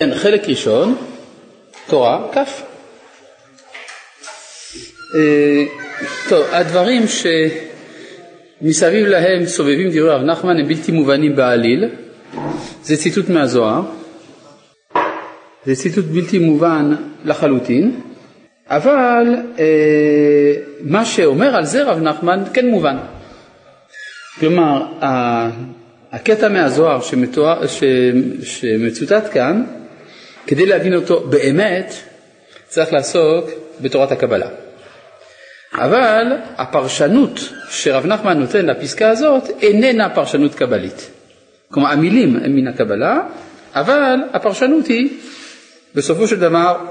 כן, חלק ראשון, תורה, כף. אה, טוב, הדברים שמסביב להם סובבים דברי רב נחמן הם בלתי מובנים בעליל. זה ציטוט מהזוהר, זה ציטוט בלתי מובן לחלוטין, אבל אה, מה שאומר על זה רב נחמן כן מובן. כלומר, הקטע מהזוהר שמתואר, שמצוטט כאן, כדי להבין אותו באמת, צריך לעסוק בתורת הקבלה. אבל הפרשנות שרב נחמן נותן לפסקה הזאת איננה פרשנות קבלית. כלומר המילים הן מן הקבלה, אבל הפרשנות היא בסופו של דבר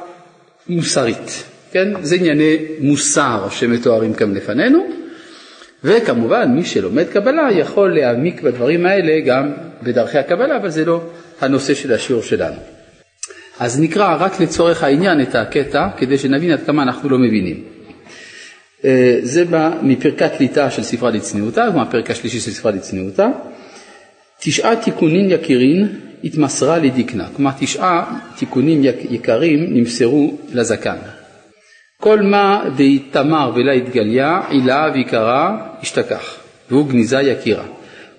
מוסרית. כן? זה ענייני מוסר שמתוארים כאן לפנינו, וכמובן מי שלומד קבלה יכול להעמיק בדברים האלה גם בדרכי הקבלה, אבל זה לא הנושא של השיעור שלנו. אז נקרא רק לצורך העניין את הקטע, כדי שנבין עד כמה אנחנו לא מבינים. אה, זה בא מפרקת ליטה של ספרה דצניעותה, כמו הפרק השלישי של ספרה דצניעותה. תשעה תיקונים יקירין התמסרה לדקנה, כלומר תשעה תיקונים יקרים נמסרו לזקן. כל מה דהתמר ולה התגליה, עילה ויקרה השתכח, והוא גניזה יקירה.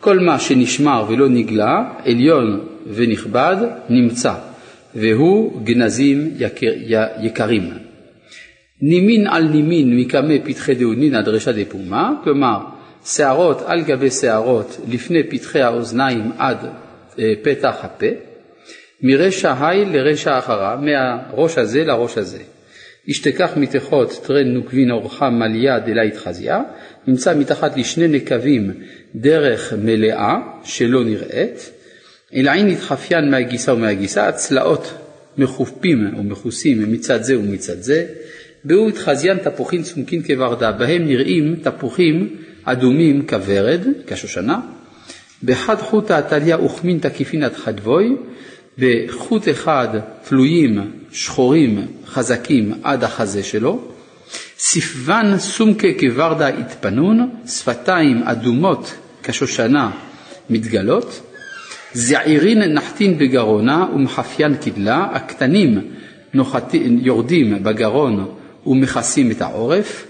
כל מה שנשמר ולא נגלה, עליון ונכבד, נמצא, והוא גנזים יקר, יקרים. נימין על נימין מקמא פתחי דאונינא דרשא דפומה, כלומר שערות על גבי שערות לפני פתחי האוזניים עד אה, פתח הפה, מרשע היל לרשע אחרה, מהראש הזה לראש הזה. ישתכח מתכות טרן נוקבין אורחה מליה דלית חזיה, נמצא מתחת לשני נקבים דרך מלאה שלא נראית, אלעין נדחפיין מהגיסה ומהגיסה, הצלעות מחופים או מכוסים מצד זה ומצד זה, באו התחזיין תפוחין צמוקין כוורדה, בהם נראים תפוחים אדומים כוורד, כשושנה, בחד חוט העתליה וכמין תקיפין עד חדבוי, בחוט אחד תלויים שחורים חזקים עד החזה שלו, ספבן סומקה כוורדה התפנון, שפתיים אדומות כשושנה מתגלות, זעירין נחתין בגרונה ומחפיין קדלה, הקטנים נוחתים, יורדים בגרון ומכסים את העורף,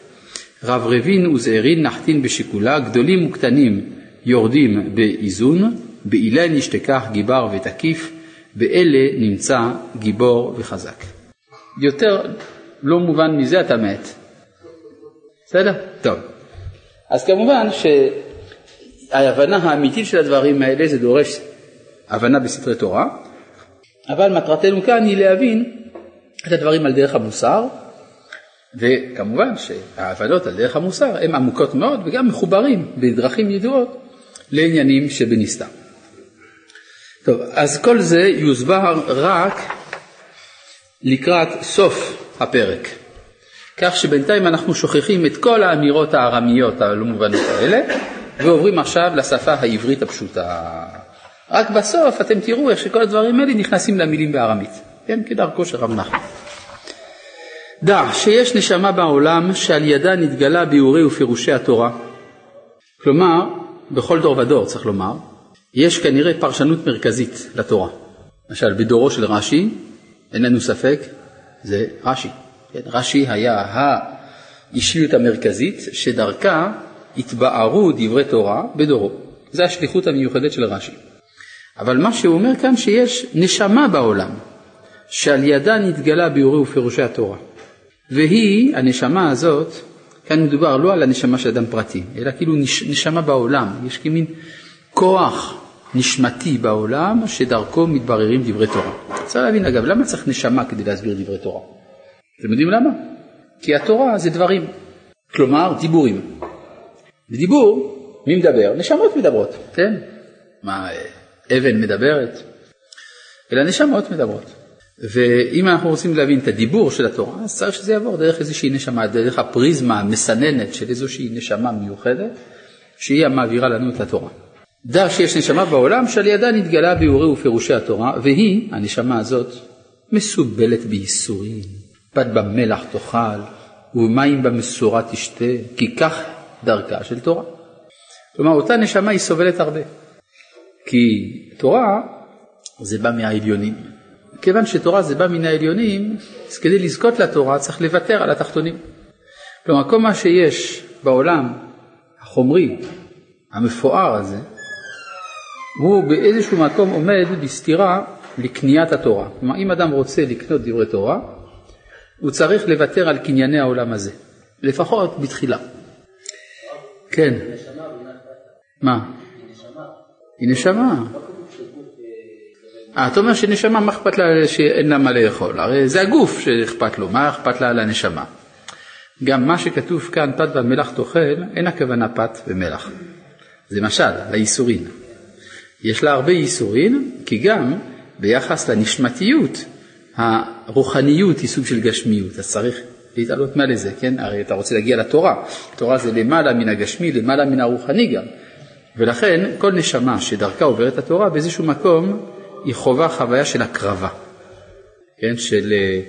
רברבין וזעירין נחתין בשיקולה, גדולים וקטנים יורדים באיזון, באילן ישתכח גיבר ותקיף, באלה נמצא גיבור וחזק. יותר לא מובן מזה אתה מת. בסדר? טוב. אז כמובן שההבנה האמיתית של הדברים האלה זה דורש הבנה בסתרי תורה, אבל מטרתנו כאן היא להבין את הדברים על דרך המוסר, וכמובן שההבנות על דרך המוסר הן עמוקות מאוד וגם מחוברים בדרכים ידועות לעניינים שבנסתר. טוב, אז כל זה יוסבר רק לקראת סוף הפרק, כך שבינתיים אנחנו שוכחים את כל האמירות הארמיות הלא מובנות האלה ועוברים עכשיו לשפה העברית הפשוטה. רק בסוף אתם תראו איך שכל הדברים האלה נכנסים למילים בארמית, כן, כדרכו של רב נחמן. דע שיש נשמה בעולם שעל ידה נתגלה ביאורי ופירושי התורה. כלומר, בכל דור ודור צריך לומר, יש כנראה פרשנות מרכזית לתורה. למשל, בדורו של רש"י, אין לנו ספק, זה רש"י. כן, רש"י היה האישיות המרכזית שדרכה התבערו דברי תורה בדורו. זו השליחות המיוחדת של רש"י. אבל מה שהוא אומר כאן שיש נשמה בעולם, שעל ידה נתגלה ביאורי ופירושי התורה. והיא, הנשמה הזאת, כאן מדובר לא על הנשמה של אדם פרטי, אלא כאילו נש, נשמה בעולם, יש כמין כוח נשמתי בעולם שדרכו מתבררים דברי תורה. צריך להבין אגב, למה צריך נשמה כדי להסביר דברי תורה? אתם יודעים למה? כי התורה זה דברים, כלומר דיבורים. בדיבור, מי מדבר? נשמות מדברות, כן? מה, אבן מדברת? אלא נשמות מדברות. ואם אנחנו רוצים להבין את הדיבור של התורה, אז צריך שזה יעבור דרך איזושהי נשמה, דרך הפריזמה המסננת של איזושהי נשמה מיוחדת, שהיא המעבירה לנו את התורה. דע שיש נשמה בעולם שעל ידה נתגלה ביאורי ופירושי התורה, והיא, הנשמה הזאת, מסובלת בייסורים. פת במלח תאכל, ומים במשורה תשתה, כי כך דרכה של תורה. כלומר, אותה נשמה היא סובלת הרבה. כי תורה זה בא מהעליונים. כיוון שתורה זה בא מן העליונים, אז כדי לזכות לתורה צריך לוותר על התחתונים. כלומר, כל מה שיש בעולם החומרי, המפואר הזה, הוא באיזשהו מקום עומד בסתירה לקניית התורה. כלומר, אם אדם רוצה לקנות דברי תורה, הוא צריך לוותר על קנייני העולם הזה, לפחות בתחילה. כן. מה? היא נשמה. אה, אתה אומר שנשמה, מה אכפת לה שאין לה מה לאכול? הרי זה הגוף שאכפת לו, מה אכפת לה על הנשמה? גם מה שכתוב כאן, פת והמלח תאכל, אין הכוונה פת ומלח. זה משל, לאיסורין. יש לה הרבה איסורין, כי גם ביחס לנשמתיות, הרוחניות היא סוג של גשמיות, אז צריך להתעלות מעל לזה, כן? הרי אתה רוצה להגיע לתורה, תורה זה למעלה מן הגשמי, למעלה מן הרוחני גם. ולכן כל נשמה שדרכה עוברת התורה באיזשהו מקום היא חובה חוויה של הקרבה, כן? של, אה,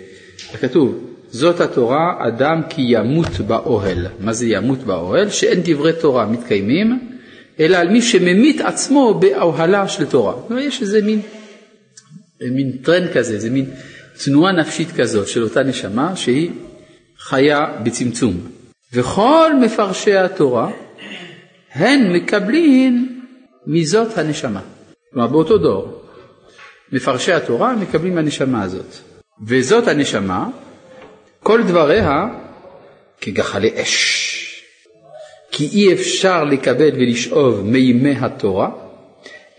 כתוב, זאת התורה, אדם כי ימות באוהל. מה זה ימות באוהל? שאין דברי תורה מתקיימים, אלא על מי שממית עצמו באוהלה של תורה. יש איזה מין, מין טרנד כזה, איזה מין תנועה נפשית כזאת של אותה נשמה שהיא חיה בצמצום. וכל מפרשי התורה הן מקבלים מזאת הנשמה. כלומר באותו דור, מפרשי התורה מקבלים מהנשמה הזאת. וזאת הנשמה, כל דבריה כגחלי אש. כי אי אפשר לקבל ולשאוב מימי התורה,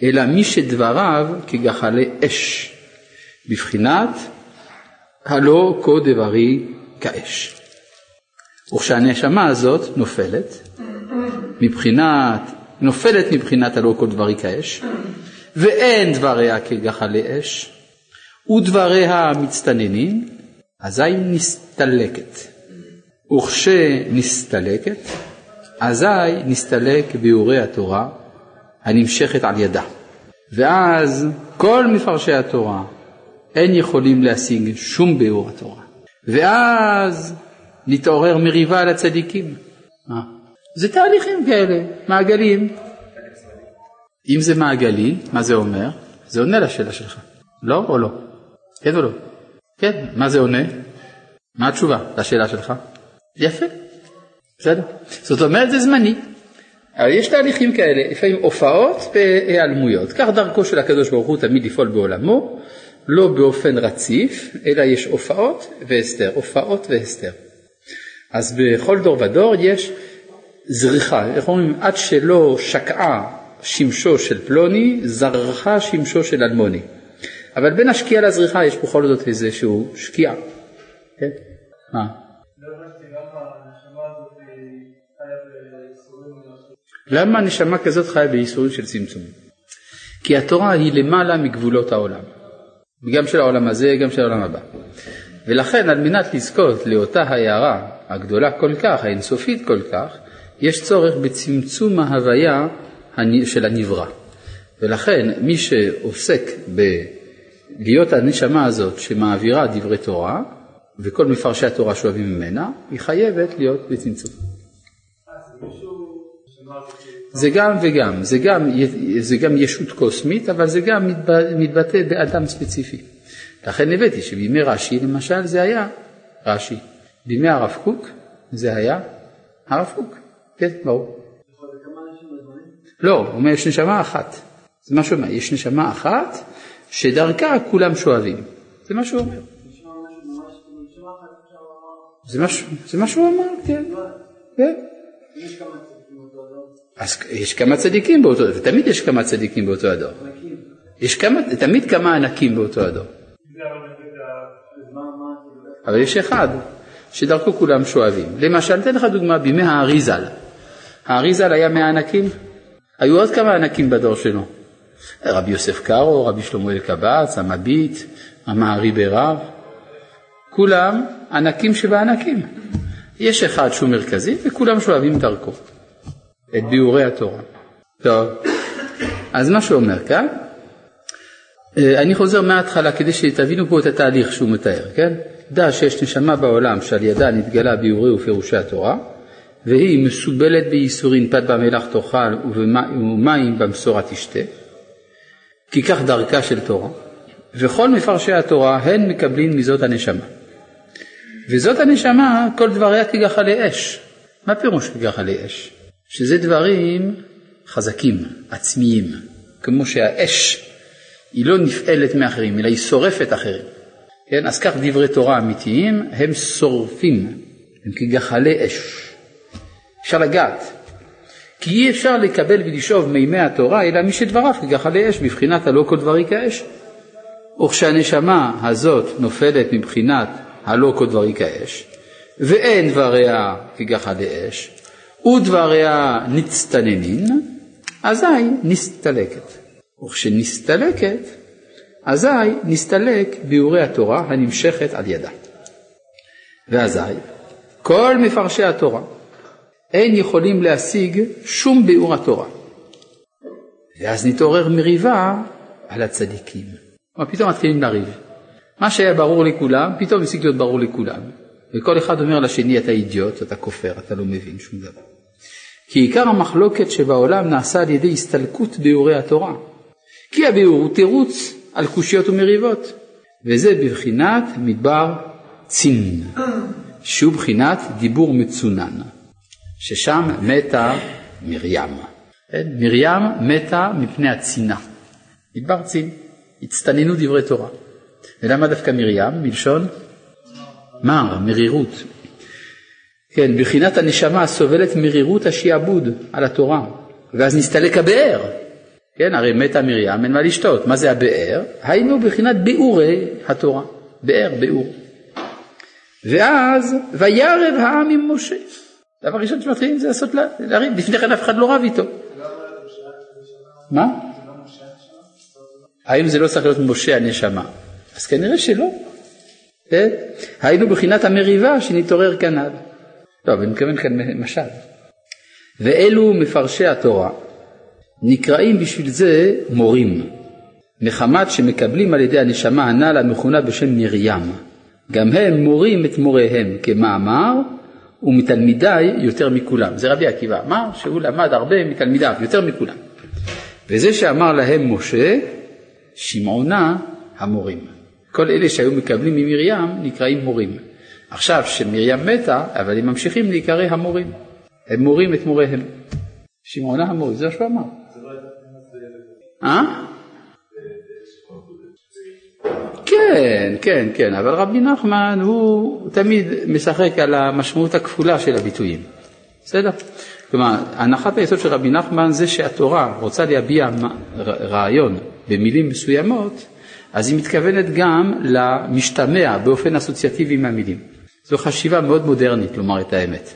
אלא מי שדבריו כגחלי אש, בבחינת הלא כה דברי כאש. וכשהנשמה הזאת נופלת, מבחינת, נופלת מבחינת הלא כל דברי כאש, ואין דבריה כגחלי אש, ודבריה מצטננים, אזי נסתלקת. וכשנסתלקת, אזי נסתלק ביאורי התורה הנמשכת על ידה. ואז כל מפרשי התורה אין יכולים להשיג שום ביאור התורה. ואז נתעורר מריבה על הצדיקים. זה תהליכים כאלה, מעגלים. אם זה מעגלי, מה זה אומר? זה עונה לשאלה שלך. לא או לא? כן או לא? כן, מה זה עונה? מה התשובה לשאלה שלך? יפה, בסדר. זאת אומרת זה זמני. אבל יש תהליכים כאלה, לפעמים הופעות והיעלמויות. כך דרכו של הקדוש ברוך הוא תמיד לפעול בעולמו, לא באופן רציף, אלא יש הופעות והסתר, הופעות והסתר. אז בכל דור ודור יש זריחה, איך אומרים, עד שלא שקעה שמשו של פלוני, זרחה שמשו של אלמוני. אבל בין השקיעה לזריחה יש בכל זאת איזשהו שקיעה. כן? מה? למה נשמה כזאת חיה בייסורים של צמצום? כי התורה היא למעלה מגבולות העולם, גם של העולם הזה, גם של העולם הבא. ולכן על מנת לזכות לאותה הערה הגדולה כל כך, האינסופית כל כך, יש צורך בצמצום ההוויה של הנברא. ולכן מי שעוסק בלהיות הנשמה הזאת שמעבירה דברי תורה, וכל מפרשי התורה שואבים ממנה, היא חייבת להיות בצמצום. זה גם וגם, זה גם, זה גם ישות קוסמית, אבל זה גם מתבטא באדם ספציפי. לכן הבאתי שבימי רש"י למשל זה היה רש"י, בימי הרב קוק זה היה הרב קוק, כן, ברור. לא, הוא אומר יש נשמה אחת, זה מה שהוא אומר, יש נשמה אחת שדרכה כולם שואבים, זה מה שהוא אומר. זה מה שהוא אמר, כן, כן. אז יש כמה צדיקים באותו הדור, ותמיד יש כמה צדיקים באותו הדור. יש כמה, תמיד כמה ענקים באותו הדור. אבל יש אחד שדרכו כולם שואבים. למשל, אתן לך דוגמה בימי האריזל. האריזל היה מהענקים, היו עוד כמה ענקים בדור שלו. רבי יוסף קארו, רבי שלמה אלקבץ, המביט, המערי ברב, כולם ענקים שבענקים. יש אחד שהוא מרכזי וכולם שואבים דרכו. את ביאורי התורה. טוב, אז מה שאומר כאן, אה, אני חוזר מההתחלה כדי שתבינו פה את התהליך שהוא מתאר, כן? דע שיש נשמה בעולם שעל ידה נתגלה ביאורי ופירושי התורה, והיא מסובלת בייסורין פת במלח תאכל ומים במשורה תשתה, כי כך דרכה של תורה, וכל מפרשי התורה הן מקבלים מזאת הנשמה. וזאת הנשמה, כל דבריה כגחלי אש. מה פירוש כגחלי אש? שזה דברים חזקים, עצמיים, כמו שהאש היא לא נפעלת מאחרים, אלא היא שורפת אחרים. כן? אז כך דברי תורה אמיתיים, הם שורפים, הם כגחלי אש. אפשר לגעת. כי אי אפשר לקבל ולשאוב מימי התורה, אלא מי שדבריו כגחלי אש, בבחינת הלא כל דברי כאש. וכשהנשמה הזאת נופלת מבחינת הלא כל דברי כאש, ואין דבריה כגחלי אש, ודבריה נצטננין, אזי נסתלקת. וכשנסתלקת, אזי נסתלק ביאורי התורה הנמשכת על ידה. ואזי כל מפרשי התורה אין יכולים להשיג שום ביאור התורה. ואז נתעורר מריבה על הצדיקים. כלומר, פתאום מתחילים לריב. מה שהיה ברור לכולם, פתאום הפסיק להיות ברור לכולם. וכל אחד אומר לשני, אתה אידיוט, אתה כופר, אתה לא מבין שום דבר. כי עיקר המחלוקת שבעולם נעשה על ידי הסתלקות ביאורי התורה. כי הביאור הוא תירוץ על קושיות ומריבות, וזה בבחינת מדבר צין, שהוא בחינת דיבור מצונן, ששם מתה מרים. כן? מרים מתה מפני הצינה. מדבר צין, הצטננו דברי תורה. ולמה דווקא מרים? מלשון מר, מרירות. כן, בחינת הנשמה סובלת מרירות השעבוד על התורה, ואז נסתלק הבאר. כן, הרי מתה מרים, אין מה לשתות. מה זה הבאר? היינו בחינת ביאורי התורה. באר, ביאור. ואז וירב העם עם משה. דבר ראשון שמתחילים זה לעשות לריב, לפני כן אף אחד לא רב איתו. מה? האם זה לא צריך להיות משה הנשמה? אז כנראה שלא. כן? היינו בחינת המריבה שנתעורר כנ"ל. לא, אבל אני מתכוון כאן משל. ואלו מפרשי התורה נקראים בשביל זה מורים, מחמת שמקבלים על ידי הנשמה הנ"ל המכונה בשם מרים. גם הם מורים את מוריהם כמאמר ומתלמידיי יותר מכולם. זה רבי עקיבא אמר שהוא למד הרבה מתלמידיו, יותר מכולם. וזה שאמר להם משה, שמעונה המורים. כל אלה שהיו מקבלים ממרים נקראים מורים. עכשיו שמרים מתה, אבל הם ממשיכים להיקרא המורים. הם מורים את מוריהם. שמעונה המורים, זה מה שהוא אמר. אה? כן, כן, כן, אבל רבי נחמן הוא תמיד משחק על המשמעות הכפולה של הביטויים, בסדר? כלומר, הנחת היסוד של רבי נחמן זה שהתורה רוצה להביע רעיון במילים מסוימות, אז היא מתכוונת גם למשתמע באופן אסוציאטיבי מהמילים. זו חשיבה מאוד מודרנית לומר את האמת.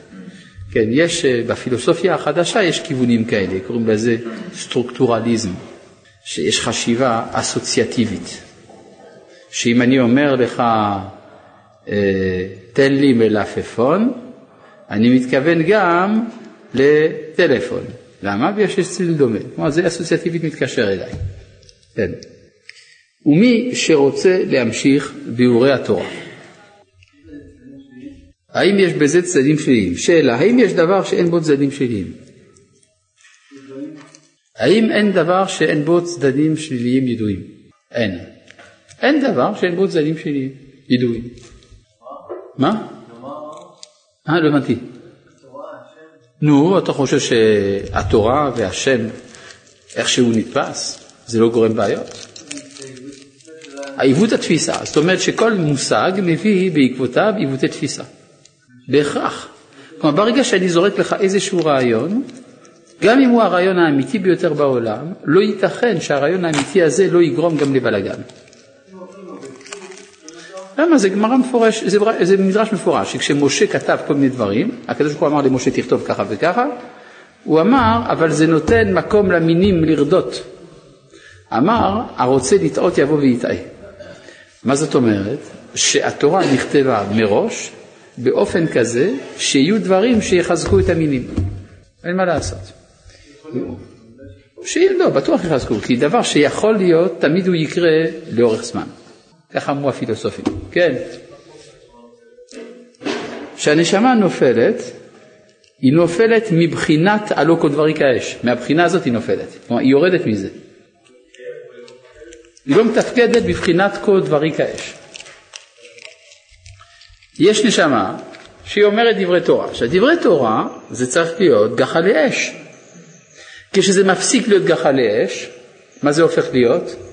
כן, יש אה, בפילוסופיה החדשה יש כיוונים כאלה, קוראים לזה סטרוקטורליזם, שיש חשיבה אסוציאטיבית, שאם אני אומר לך אה, תן לי מלפפון, אני מתכוון גם לטלפון. למה? בגלל שיש צליל דומה. כלומר זה אסוציאטיבית מתקשר אליי. כן. ומי שרוצה להמשיך ביאורי התורה. האם יש בזה צדדים שליליים? שאלה, האם יש דבר שאין בו צדדים שליליים? האם אין דבר שאין בו צדדים שליליים ידועים? אין. אין דבר שאין בו צדדים שליליים ידועים. מה? אה, לא הבנתי. נו, אתה חושב שהתורה והשם, איך שהוא נתפס, זה לא גורם בעיות? העיוות התפיסה, זאת אומרת שכל מושג מביא בעקבותיו עיוותי תפיסה. בהכרח. כלומר, ברגע שאני זורק לך איזשהו רעיון, גם אם הוא הרעיון האמיתי ביותר בעולם, לא ייתכן שהרעיון האמיתי הזה לא יגרום גם לבלגן. למה? זה גמרא מפורש, זה, זה מדרש מפורש, שכשמשה כתב כל מיני דברים, הקדוש ברוך הוא אמר למשה תכתוב ככה וככה, הוא אמר, אבל זה נותן מקום למינים לרדות. אמר, הרוצה לטעות יבוא ויטעה. מה זאת אומרת? שהתורה נכתבה מראש באופן כזה שיהיו דברים שיחזקו את המינים. אין מה לעשות. שיהיה, לא, בטוח יחזקו, כי דבר שיכול להיות, תמיד הוא יקרה לאורך זמן. ככה אמרו הפילוסופים. כן. כשהנשמה נופלת, היא נופלת מבחינת הלא כל דברי כאש. מהבחינה הזאת היא נופלת. כלומר, היא יורדת מזה. היא לא מתפקדת בבחינת כה דברי כאש. יש נשמה שהיא אומרת דברי תורה. עכשיו דברי תורה זה צריך להיות גחלי אש. כשזה מפסיק להיות גחלי אש, מה זה הופך להיות?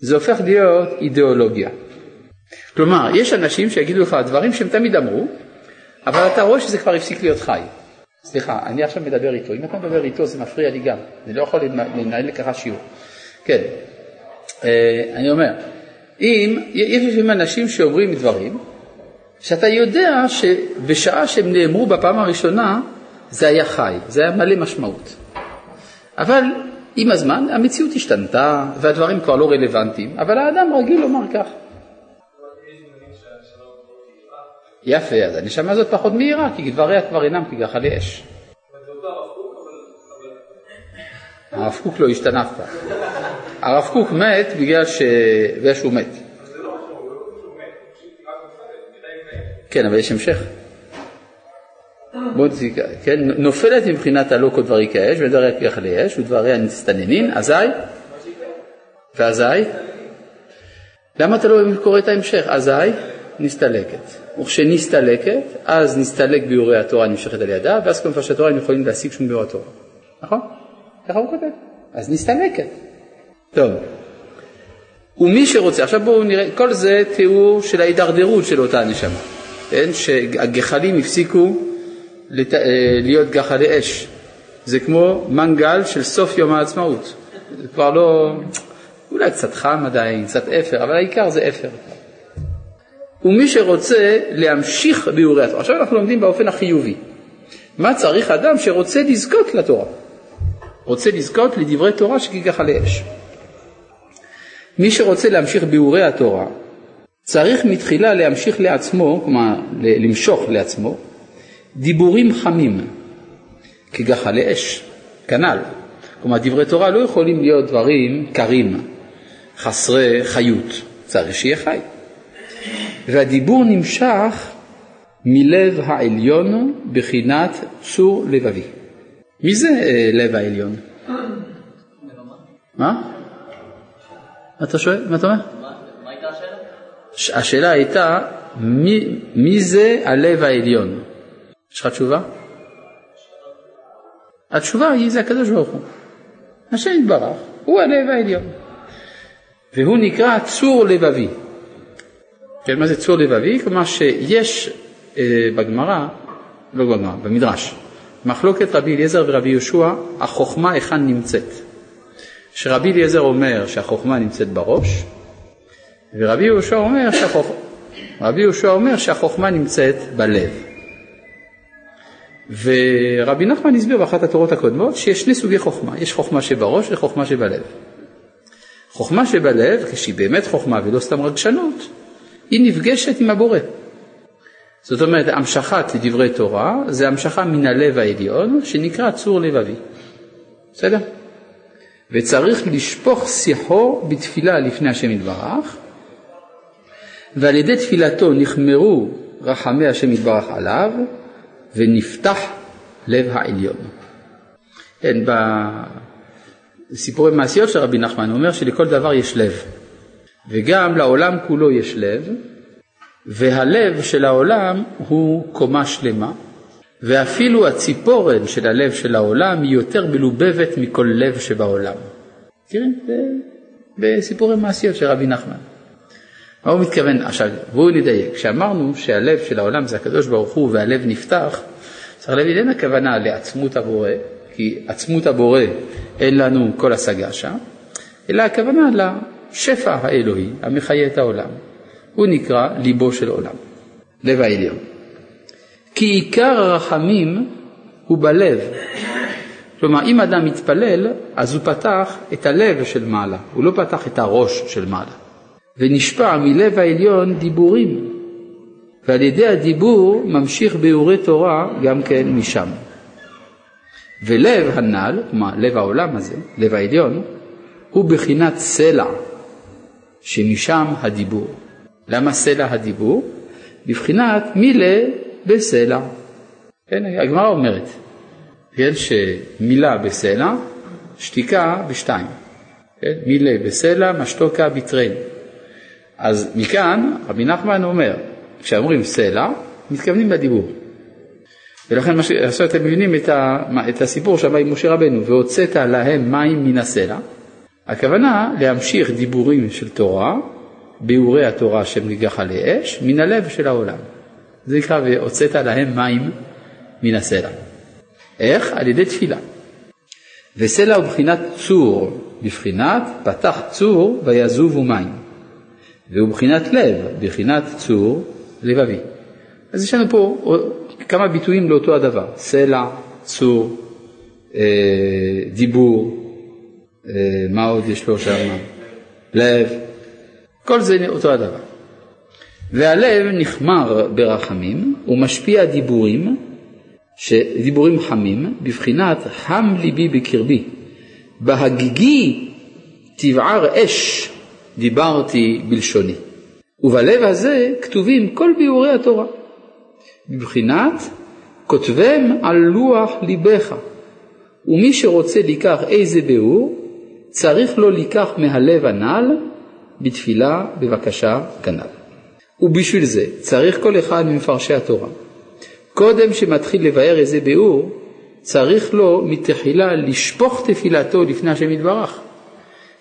זה הופך להיות אידיאולוגיה. כלומר, יש אנשים שיגידו לך דברים שהם תמיד אמרו, אבל אתה רואה שזה כבר הפסיק להיות חי. סליחה, אני עכשיו מדבר איתו, אם אתה מדבר איתו זה מפריע לי גם, אני לא יכול לנהל לי ככה שיעור. כן, אה, אני אומר, אם, יש לפעמים אנשים שאומרים דברים, שאתה יודע שבשעה שהם נאמרו בפעם הראשונה, זה היה חי, זה היה מלא משמעות. אבל עם הזמן המציאות השתנתה והדברים כבר לא רלוונטיים, אבל האדם רגיל לומר כך. יפה, אז הנשמה הזאת פחות מהירה, כי דבריה כבר אינם כגחלי אש. הרב קוק לא השתנה אף פעם. הרב קוק מת בגלל, שהוא מת. כן, אבל יש המשך. נתקע, כן, נופלת מבחינת הלא דברי כאש ודבריה כגחלי אש ודבריה נסתננין, אזי? ואזי? למה אתה לא קורא את ההמשך? אזי? נסתלקת. וכשנסתלקת, אז נסתלק ביורי התורה נמשכת על ידה, ואז כל מפרשי התורה הם יכולים להשיג שום ביורי התורה. נכון? ככה הוא כותב. אז נסתלקת. טוב. ומי שרוצה, עכשיו בואו נראה, כל זה תיאור של ההידרדרות של אותה נשמה, כן? שהגחלים הפסיקו לת... אה, להיות גחלי אש. זה כמו מנגל של סוף יום העצמאות. זה כבר לא, אולי קצת חם עדיין, קצת אפר, אבל העיקר זה אפר. ומי שרוצה להמשיך ביאורי התורה. עכשיו אנחנו לומדים באופן החיובי. מה צריך אדם שרוצה לזכות לתורה? רוצה לזכות לדברי תורה שכגחלי אש. מי שרוצה להמשיך ביאורי התורה, צריך מתחילה להמשיך לעצמו, כלומר למשוך לעצמו, דיבורים חמים, כגחלי אש, כנ"ל. כלומר דברי תורה לא יכולים להיות דברים קרים, חסרי חיות, צריך שיהיה חי. והדיבור נמשך מלב העליון בחינת צור לבבי. מי זה אה, לב העליון? מה? מה אתה שואל? מה אתה אומר? מה הייתה השאלה? השאלה הייתה, מי, מי זה הלב העליון? יש לך תשובה? התשובה היא, זה הקדוש ברוך הוא. השם יתברך, הוא הלב העליון. והוא נקרא צור לבבי. כן, מה זה צור לבבי? כלומר שיש אה, בגמרא, לא בגמרא, במדרש, מחלוקת רבי אליעזר ורבי יהושע, החוכמה היכן נמצאת. שרבי אליעזר אומר שהחוכמה נמצאת בראש, ורבי יהושע אומר, שהחוכ... אומר שהחוכמה נמצאת בלב. ורבי נחמן הסביר באחת התורות הקודמות שיש שני סוגי חוכמה, יש חוכמה שבראש וחוכמה שבלב. חוכמה שבלב, כשהיא באמת חוכמה ולא סתם רגשנות, היא נפגשת עם הבורא. זאת אומרת, המשכת לדברי תורה זה המשכה מן הלב העליון שנקרא צור לבבי. בסדר? וצריך לשפוך שיחו בתפילה לפני השם יתברך, ועל ידי תפילתו נחמרו רחמי השם יתברך עליו, ונפתח לב העליון. כן, בסיפורי מעשיות של רבי נחמן הוא אומר שלכל דבר יש לב. וגם לעולם כולו יש לב, והלב של העולם הוא קומה שלמה, ואפילו הציפורן של הלב של העולם היא יותר מלובבת מכל לב שבעולם. תראי, בסיפורי מעשיות של רבי נחמן. מה הוא מתכוון? עכשיו, בואו נדייק. כשאמרנו שהלב של העולם זה הקדוש ברוך הוא והלב נפתח, צריך להבין, אין הכוונה לעצמות הבורא, כי עצמות הבורא אין לנו כל השגה שם, אלא הכוונה השפע האלוהי המחיה את העולם, הוא נקרא ליבו של עולם, לב העליון. כי עיקר הרחמים הוא בלב. כלומר, אם אדם מתפלל, אז הוא פתח את הלב של מעלה, הוא לא פתח את הראש של מעלה. ונשפע מלב העליון דיבורים, ועל ידי הדיבור ממשיך ביאורי תורה גם כן משם. ולב הנ"ל, כלומר לב העולם הזה, לב העליון, הוא בחינת סלע, שמשם הדיבור. למה סלע הדיבור? בבחינת מילה בסלע. כן, הגמרא אומרת, כן, שמילה בסלע, שתיקה בשתיים. כן? מילי בסלע משתוקה ביטרן. אז מכאן רבי נחמן אומר, כשאומרים סלע, מתכוונים לדיבור. ולכן מה שעכשיו אתם מבינים את, ה, את הסיפור שם עם משה רבנו, והוצאת להם מים מן הסלע. הכוונה להמשיך דיבורים של תורה, ביאורי התורה שמניגח עלי אש, מן הלב של העולם. זה נקרא והוצאת להם מים מן הסלע. איך? על ידי תפילה. וסלע הוא בחינת צור, בבחינת פתח צור ויזובו מים. והוא בחינת לב, בחינת צור לבבי. אז יש לנו פה כמה ביטויים לאותו הדבר, סלע, צור, אה, דיבור, אה, מה עוד יש לו שם? לב, כל זה אותו הדבר. והלב נחמר ברחמים ומשפיע דיבורים, דיבורים חמים, בבחינת חם ליבי בקרבי. בהגיגי תבער אש דיברתי בלשוני. ובלב הזה כתובים כל ביאורי התורה. בבחינת כותבם על לוח ליבך. ומי שרוצה לקח איזה ביאור, צריך לו לקח מהלב הנ"ל בתפילה בבקשה כנ"ל. ובשביל זה צריך כל אחד ממפרשי התורה. קודם שמתחיל לבאר איזה ביאור, צריך לו מתחילה לשפוך תפילתו לפני השם יתברך,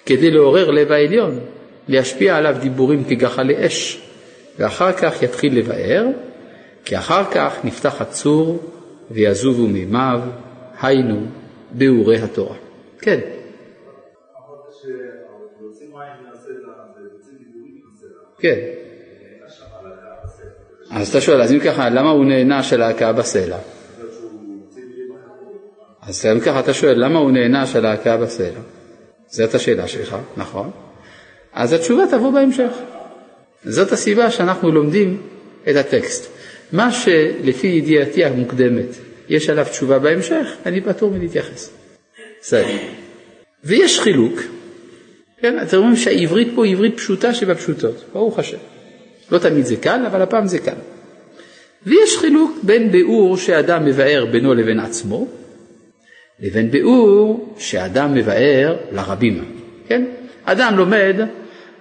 כדי לעורר לב העליון, להשפיע עליו דיבורים כגחלי אש, ואחר כך יתחיל לבאר, כי אחר כך נפתח הצור ויזובו מימיו, היינו ביאורי התורה. כן. כן. אז אתה שואל, אז אם ככה, למה הוא נהנה של ההכאה בסלע? אז אם ככה אתה שואל, למה הוא נהנה של ההכאה בסלע? זאת השאלה שלך, נכון? אז התשובה תבוא בהמשך. זאת הסיבה שאנחנו לומדים את הטקסט. מה שלפי ידיעתי המוקדמת יש עליו תשובה בהמשך, אני פטור מלהתייחס. בסדר. ויש חילוק, כן, אתם רואים שהעברית פה היא עברית פשוטה שבפשוטות, ברוך השם. לא תמיד זה קל, אבל הפעם זה קל. ויש חילוק בין ביאור שאדם מבאר בינו לבין עצמו, לבין ביאור שאדם מבאר לרבים, כן? אדם לומד,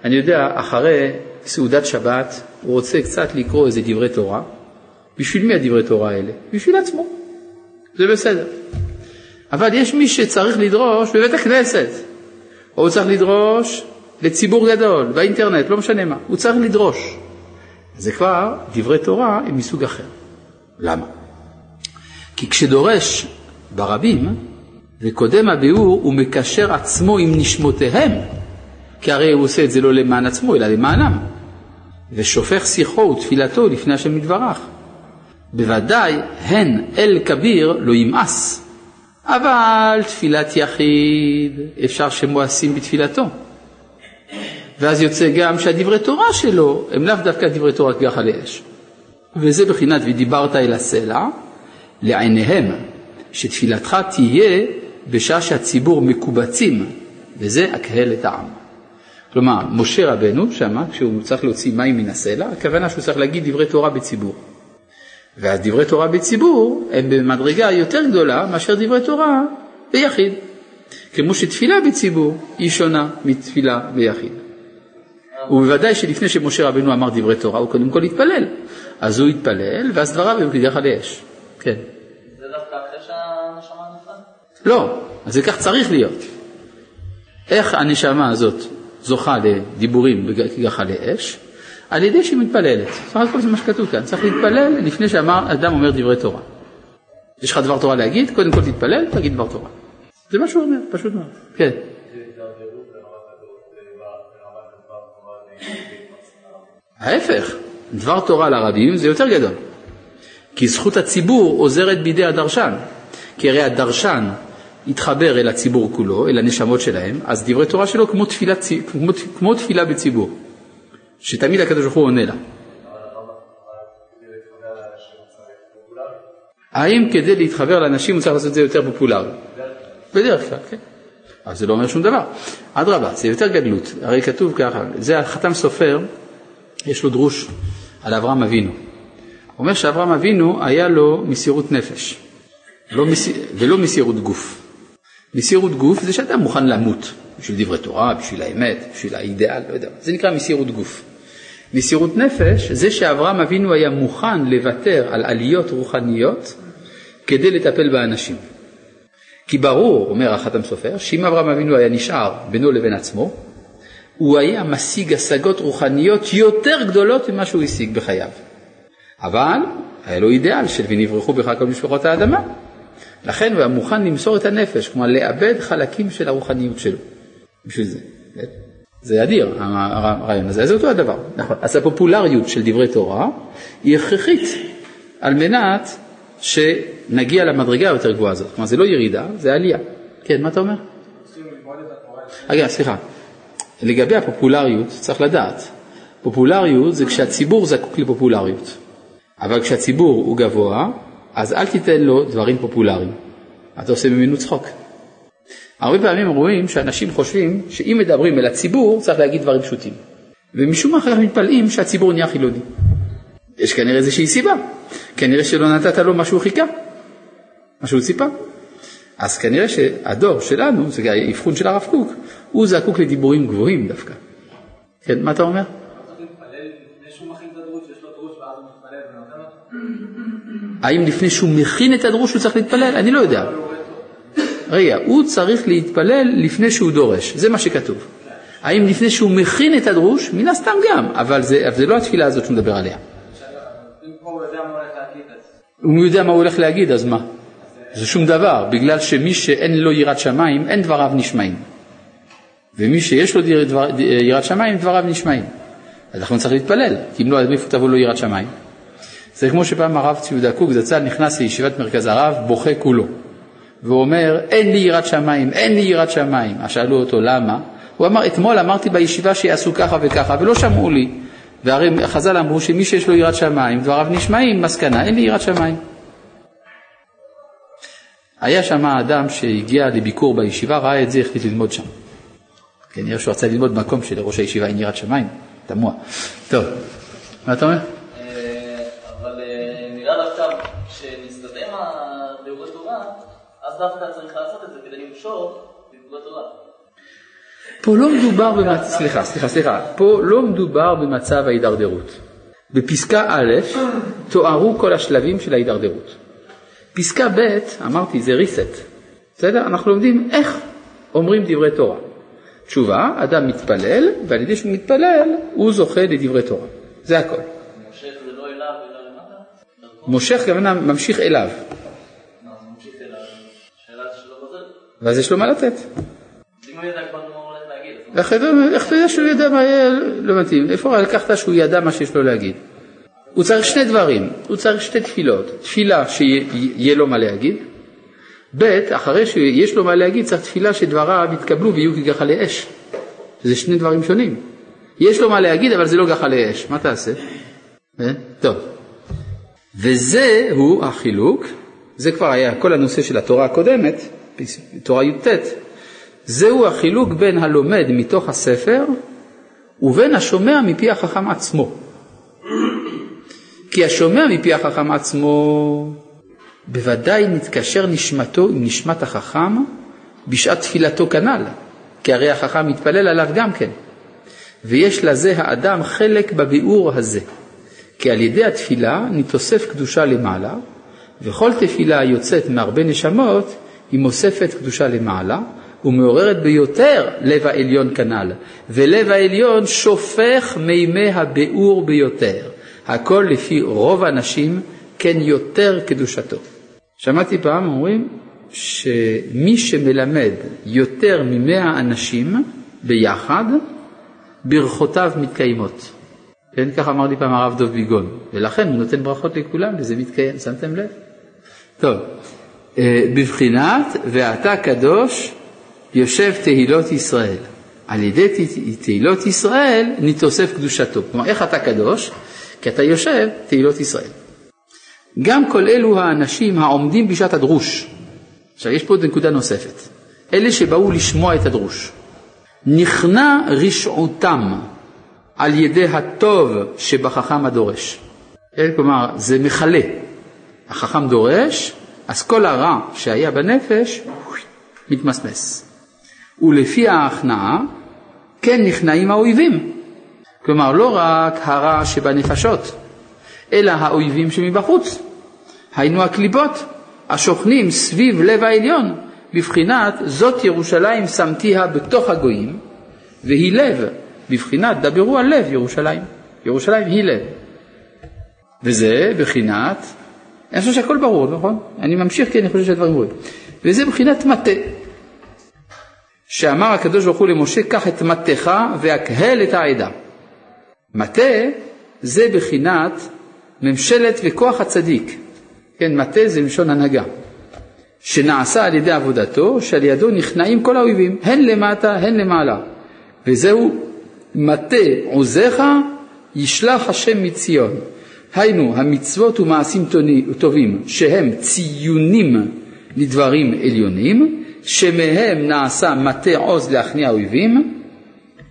אני יודע, אחרי סעודת שבת, הוא רוצה קצת לקרוא איזה דברי תורה. בשביל מי הדברי תורה האלה? בשביל עצמו. זה בסדר. אבל יש מי שצריך לדרוש בבית הכנסת, או הוא צריך לדרוש לציבור גדול, באינטרנט, לא משנה מה, הוא צריך לדרוש. זה כבר דברי תורה הם מסוג אחר. למה? כי כשדורש ברבים, וקודם הביאור הוא מקשר עצמו עם נשמותיהם, כי הרי הוא עושה את זה לא למען עצמו, אלא למענם, ושופך שיחו ותפילתו לפני השם יתברך. בוודאי הן אל כביר לא ימאס, אבל תפילת יחיד אפשר שמואסים בתפילתו. ואז יוצא גם שהדברי תורה שלו הם לאו דווקא דברי תורה כגחל אש. וזה בחינת ודיברת אל הסלע לעיניהם, שתפילתך תהיה בשעה שהציבור מקובצים, וזה הקהל את העם. כלומר, משה רבנו שמה, כשהוא צריך להוציא מים מן הסלע, הכוונה שהוא צריך להגיד דברי תורה בציבור. ואז דברי תורה בציבור הם במדרגה יותר גדולה מאשר דברי תורה ביחיד. כמו שתפילה בציבור היא שונה מתפילה ביחיד. ובוודאי שלפני שמשה רבנו אמר דברי תורה, הוא קודם כל התפלל. אז הוא התפלל, ואז דבריו היו כדרך על אש. כן. זה דווקא אחרי שהנשמה נפלה? לא, אז זה כך צריך להיות. איך הנשמה הזאת זוכה לדיבורים כגחלי אש? על ידי שהיא מתפללת. סך הכל זה מה שכתוב כאן, צריך להתפלל לפני שאדם אומר דברי תורה. יש לך דבר תורה להגיד, קודם כל תתפלל, תגיד דבר תורה. זה מה שהוא אומר, פשוט מאוד. כן. ההפך, דבר תורה לרבים זה יותר גדול. כי זכות הציבור עוזרת בידי הדרשן. כי הרי הדרשן יתחבר אל הציבור כולו, אל הנשמות שלהם, אז דברי תורה שלו כמו תפילה, כמו, כמו תפילה בציבור, שתמיד הקדוש ברוך הוא עונה לה. האם כדי להתחבר לאנשים הוא צריך לעשות את זה יותר פופולרי? בדרך כלל, כן. אבל זה לא אומר שום דבר. אדרבה, זה יותר גדלות. הרי כתוב ככה, זה החתם סופר, יש לו דרוש על אברהם אבינו. הוא אומר שאברהם אבינו היה לו מסירות נפש, לא מס... ולא מסירות גוף. מסירות גוף זה שאדם מוכן למות בשביל דברי תורה, בשביל האמת, בשביל האידאל, לא יודע, זה נקרא מסירות גוף. מסירות נפש זה שאברהם אבינו היה מוכן לוותר על עליות רוחניות כדי לטפל באנשים. כי ברור, אומר החתם סופר, שאם אברהם אבינו היה נשאר בינו לבין עצמו, הוא היה משיג השגות רוחניות יותר גדולות ממה שהוא השיג בחייו. אבל היה לו אידאל של ונברחו בך כל משפחות האדמה. לכן הוא היה מוכן למסור את הנפש, כלומר לאבד חלקים של הרוחניות שלו. בשביל זה. זה אדיר הרעיון הזה, זה אותו הדבר. נכון. אז הפופולריות של דברי תורה היא הכרחית על מנת שנגיע למדרגה היותר גבוהה הזאת. כלומר זה לא ירידה, זה עלייה. כן, מה אתה אומר? רגע, סליחה. לגבי הפופולריות צריך לדעת. פופולריות זה כשהציבור זקוק לפופולריות. אבל כשהציבור הוא גבוה, אז אל תיתן לו דברים פופולריים. אתה עושה ממנו צחוק. הרבה פעמים רואים שאנשים חושבים שאם מדברים אל הציבור צריך להגיד דברים פשוטים. ומשום מה אחר מתפלאים שהציבור נהיה חילוני. יש כנראה איזושהי סיבה. כנראה שלא נתת לו מה שהוא חיכה, מה שהוא ציפה. אז כנראה שהדור שלנו, זה האבחון של הרב קוק, הוא זקוק לדיבורים גבוהים דווקא. כן, מה אתה אומר? האם לפני שהוא מכין את הדרוש הוא צריך להתפלל? אני לא יודע. רגע, הוא צריך להתפלל לפני שהוא דורש, זה מה שכתוב. האם לפני שהוא מכין את הדרוש? מן הסתם גם, אבל זה, אבל זה לא התפילה הזאת שהוא מדבר עליה. אם הוא יודע מה הוא הולך להגיד, אז מה? זה שום דבר, בגלל שמי שאין לו יראת שמיים, אין דבריו נשמעים. ומי שיש לו יראת שמיים, דבריו נשמעים. אז לכן צריך להתפלל, כי אם לא, אז מאיפה תבוא לו יראת שמיים? זה כמו שפעם הרב ציודה קוק זצ"ל נכנס לישיבת מרכז הרב, בוכה כולו. והוא אומר, אין לי יראת שמיים, אין לי יראת שמיים. אז שאלו אותו, למה? הוא אמר, אתמול אמרתי בישיבה שיעשו ככה וככה, ולא שמעו לי. והרי חז"ל אמרו שמי שיש לו יראת שמיים, דבריו נשמעים, מסקנה, אין לי יראת שמיים. היה שם אדם שהגיע לביקור בישיבה, ראה את זה, החליט ללמוד שם. כנראה שהוא רצה ללמוד במקום שלראש הישיבה אין יראת שמיים, תמוה. טוב, מה אתה אומר? דווקא צריך לעשות את זה כדי למשוך לדברי תורה. פה לא מדובר במצב, סליחה, סליחה, סליחה, פה לא מדובר במצב ההידרדרות. בפסקה א' תוארו כל השלבים של ההידרדרות. פסקה ב', אמרתי, זה reset. בסדר? אנחנו לומדים איך אומרים דברי תורה. תשובה, אדם מתפלל, ועל ידי שהוא מתפלל, הוא זוכה לדברי תורה. זה הכל. מושך כוונה ממשיך אליו. ואז יש לו מה לתת. איך אתה יודע שהוא ידע מה יהיה, לא מתאים, איפה לקחת שהוא ידע מה שיש לו להגיד? הוא צריך שני דברים, הוא צריך שתי תפילות, תפילה שיהיה לו מה להגיד, ב', אחרי שיש לו מה להגיד צריך תפילה שדבריו יתקבלו ויהיו כגחלי אש, זה שני דברים שונים. יש לו מה להגיד אבל זה לא גחלי אש, מה תעשה? אה? טוב. וזהו החילוק, זה כבר היה כל הנושא של התורה הקודמת, תורה י"ט, זהו החילוק בין הלומד מתוך הספר ובין השומע מפי החכם עצמו. כי השומע מפי החכם עצמו בוודאי נתקשר נשמתו עם נשמת החכם בשעת תפילתו כנ"ל, כי הרי החכם מתפלל עליו גם כן. ויש לזה האדם חלק בביאור הזה, כי על ידי התפילה נתוסף קדושה למעלה, וכל תפילה היוצאת מהרבה נשמות היא מוספת קדושה למעלה ומעוררת ביותר לב העליון כנ"ל, ולב העליון שופך מימי הביאור ביותר, הכל לפי רוב האנשים כן יותר קדושתו. שמעתי פעם אומרים שמי שמלמד יותר ממאה אנשים ביחד, ברכותיו מתקיימות. כן, כך אמר לי פעם הרב דב ביגון, ולכן הוא נותן ברכות לכולם וזה מתקיים, שמתם לב? טוב, אה, בבחינת ואתה קדוש יושב תהילות ישראל. על ידי תהילות ישראל נתוסף קדושתו. כלומר, איך אתה קדוש? כי אתה יושב תהילות ישראל. גם כל אלו האנשים העומדים בשעת הדרוש. עכשיו, יש פה עוד נקודה נוספת. אלה שבאו לשמוע את הדרוש. נכנע רשעותם על ידי הטוב שבחכם הדורש. כן, כלומר, זה מכלה. החכם דורש, אז כל הרע שהיה בנפש מתמסמס. ולפי ההכנעה, כן נכנעים האויבים. כלומר, לא רק הרע שבנפשות, אלא האויבים שמבחוץ. היינו הקליפות השוכנים סביב לב העליון, בבחינת זאת ירושלים שמתיה בתוך הגויים, והיא לב, בבחינת דברו על לב ירושלים. ירושלים היא לב. וזה בחינת, אני חושב שהכל ברור, נכון? אני ממשיך כי אני חושב שהדברים ברורים. וזה בחינת מטה. שאמר הקדוש ברוך הוא למשה, קח את מטך והקהל את העדה. מטה זה בחינת ממשלת וכוח הצדיק. כן, מטה זה מלשון הנהגה. שנעשה על ידי עבודתו, שעל ידו נכנעים כל האויבים, הן למטה הן למעלה. וזהו מטה עוזיך ישלח השם מציון. היינו המצוות ומעשים טובים שהם ציונים לדברים עליונים, שמהם נעשה מטה עוז להכניע אויבים,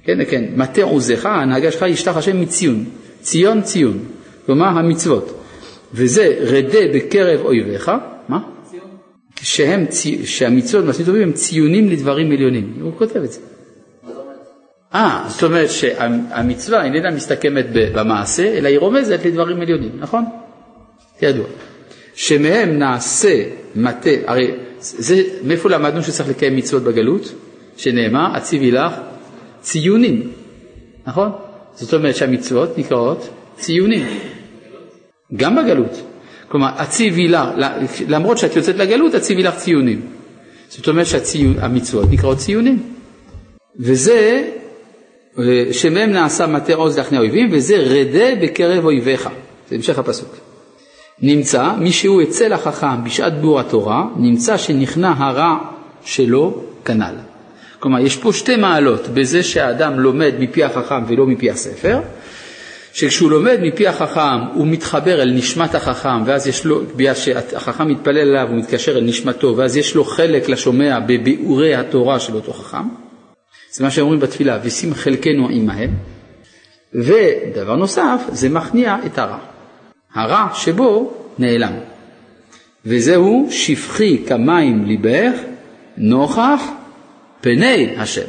כן, כן, מטה עוזיך, ההנהגה שלך ישלח השם מציון, ציון ציון, כלומר המצוות, וזה רדה בקרב אויביך, מה? שהם, שהמצוות מעשים טובים הם ציונים לדברים עליונים, הוא כותב את זה. אה, זאת אומרת שהמצווה איננה מסתכמת במעשה, אלא היא רומזת לדברים עליונים, נכון? כידוע. שמהם נעשה מטה, הרי זה, מאיפה למדנו שצריך לקיים מצוות בגלות? שנאמר, הציבי לך ציונים, נכון? זאת אומרת שהמצוות נקראות ציונים, גם בגלות. כלומר, הציבי לך, למרות שאת יוצאת לגלות, הציבי לך ציונים. זאת אומרת שהמצוות נקראות ציונים. וזה שמהם נעשה מטה עוז להכניע אויבים, וזה רדה בקרב אויביך. זה המשך הפסוק. נמצא, מי שהוא אצל החכם בשעת בור התורה, נמצא שנכנע הרע שלו כנ"ל. כלומר, יש פה שתי מעלות בזה שהאדם לומד מפי החכם ולא מפי הספר, שכשהוא לומד מפי החכם הוא מתחבר אל נשמת החכם, ואז יש לו, בגלל שהחכם מתפלל אליו, הוא מתקשר אל נשמתו, ואז יש לו חלק לשומע בביאורי התורה של אותו חכם. זה מה שאומרים בתפילה, ושים חלקנו עמהם. ודבר נוסף, זה מכניע את הרע. הרע שבו נעלם. וזהו שפכי כמים ליבך נוכח פני השם.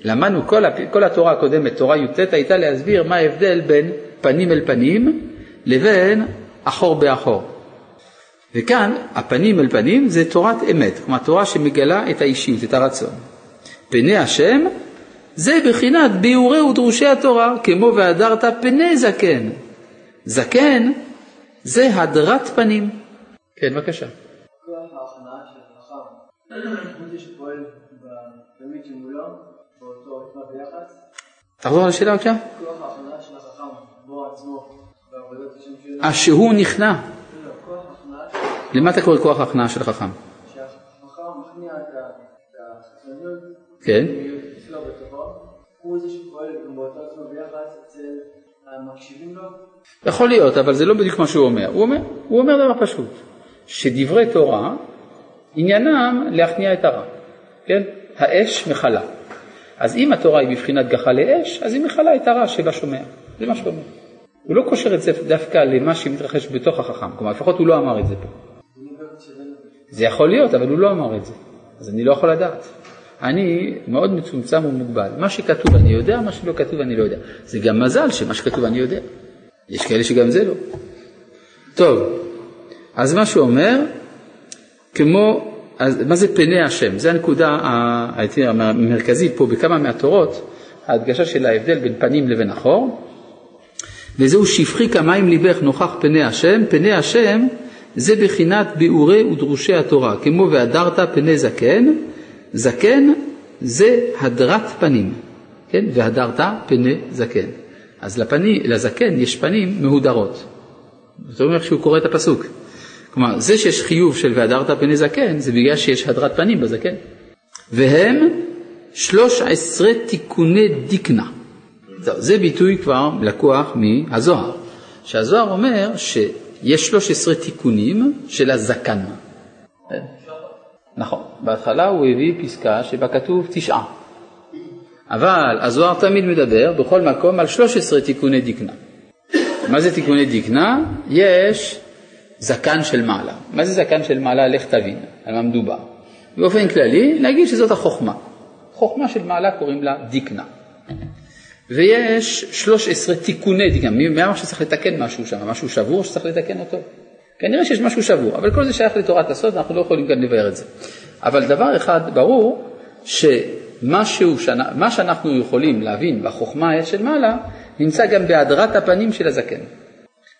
למדנו כל, הפ... כל התורה הקודמת, תורה י"ט, הייתה להסביר מה ההבדל בין פנים אל פנים לבין אחור באחור. וכאן הפנים אל פנים זה תורת אמת, כלומר תורה שמגלה את האישיות, את הרצון. פני השם זה בחינת ביאורי ודרושי התורה, כמו והדרת פני זקן. זקן זה הדרת פנים. כן, בבקשה. כוח ההכנעה של החכם, מי שפועל בתלמיד שמולו, באותו רתמה ביחס. תחזור על השאלה בבקשה. כוח ההכנעה של החכם, בו עצמו, בעבודת השם שלו. אה, שהוא נכנע. למה אתה קורא כוח ההכנעה של החכם? שהחכם מכניע את ה- את החיצוניות, כן. יכול להיות, אבל זה לא בדיוק מה שהוא אומר. הוא אומר, הוא אומר דבר פשוט, שדברי תורה עניינם להכניע את הרע, כן? האש מכלה. אז אם התורה היא בבחינת גחה לאש, אז היא מכלה את הרע שבשומע. זה מה שהוא אומר. הוא לא קושר את זה דווקא למה שמתרחש בתוך החכם, כלומר לפחות הוא לא אמר את זה פה. זה יכול להיות, אבל הוא לא אמר את זה, אז אני לא יכול לדעת. אני מאוד מצומצם ומוגבל. מה שכתוב אני יודע, מה שלא כתוב אני לא יודע. זה גם מזל שמה שכתוב אני יודע. יש כאלה שגם זה לא. טוב, אז מה שהוא אומר, כמו, אז מה זה פני השם? זו הנקודה המרכזית פה בכמה מהתורות, ההדגשה של ההבדל בין פנים לבין אחור. וזהו שפכי כמים ליבך נוכח פני השם, פני השם זה בחינת ביאורי ודרושי התורה, כמו והדרת פני זקן, זקן זה הדרת פנים, כן? והדרת פני זקן. אז לפני, לזקן יש פנים מהודרות. זאת אומרת שהוא קורא את הפסוק. כלומר, זה שיש חיוב של והדרת פני זקן, זה בגלל שיש הדרת פנים בזקן. והם שלוש עשרה תיקוני דיקנה. טוב, זה ביטוי כבר לקוח מהזוהר, שהזוהר אומר שיש 13 תיקונים של הזקן. נכון, בהתחלה הוא הביא פסקה שבה כתוב תשעה, אבל הזוהר תמיד מדבר בכל מקום על 13 תיקוני דקנה. מה זה תיקוני דקנה? יש זקן של מעלה. מה זה זקן של מעלה? לך תבין על מה מדובר. באופן כללי, נגיד שזאת החוכמה. חוכמה של מעלה קוראים לה דיקנה. ויש 13 תיקוני דיקנה. מי אמר שצריך לתקן משהו שם? משהו שבור שצריך לתקן אותו? כנראה שיש משהו שבור, אבל כל זה שייך לתורת הסוד, אנחנו לא יכולים כאן לבאר את זה. אבל דבר אחד ברור, שמשהו, מה שאנחנו יכולים להבין בחוכמה של מעלה, נמצא גם בהדרת הפנים של הזקן.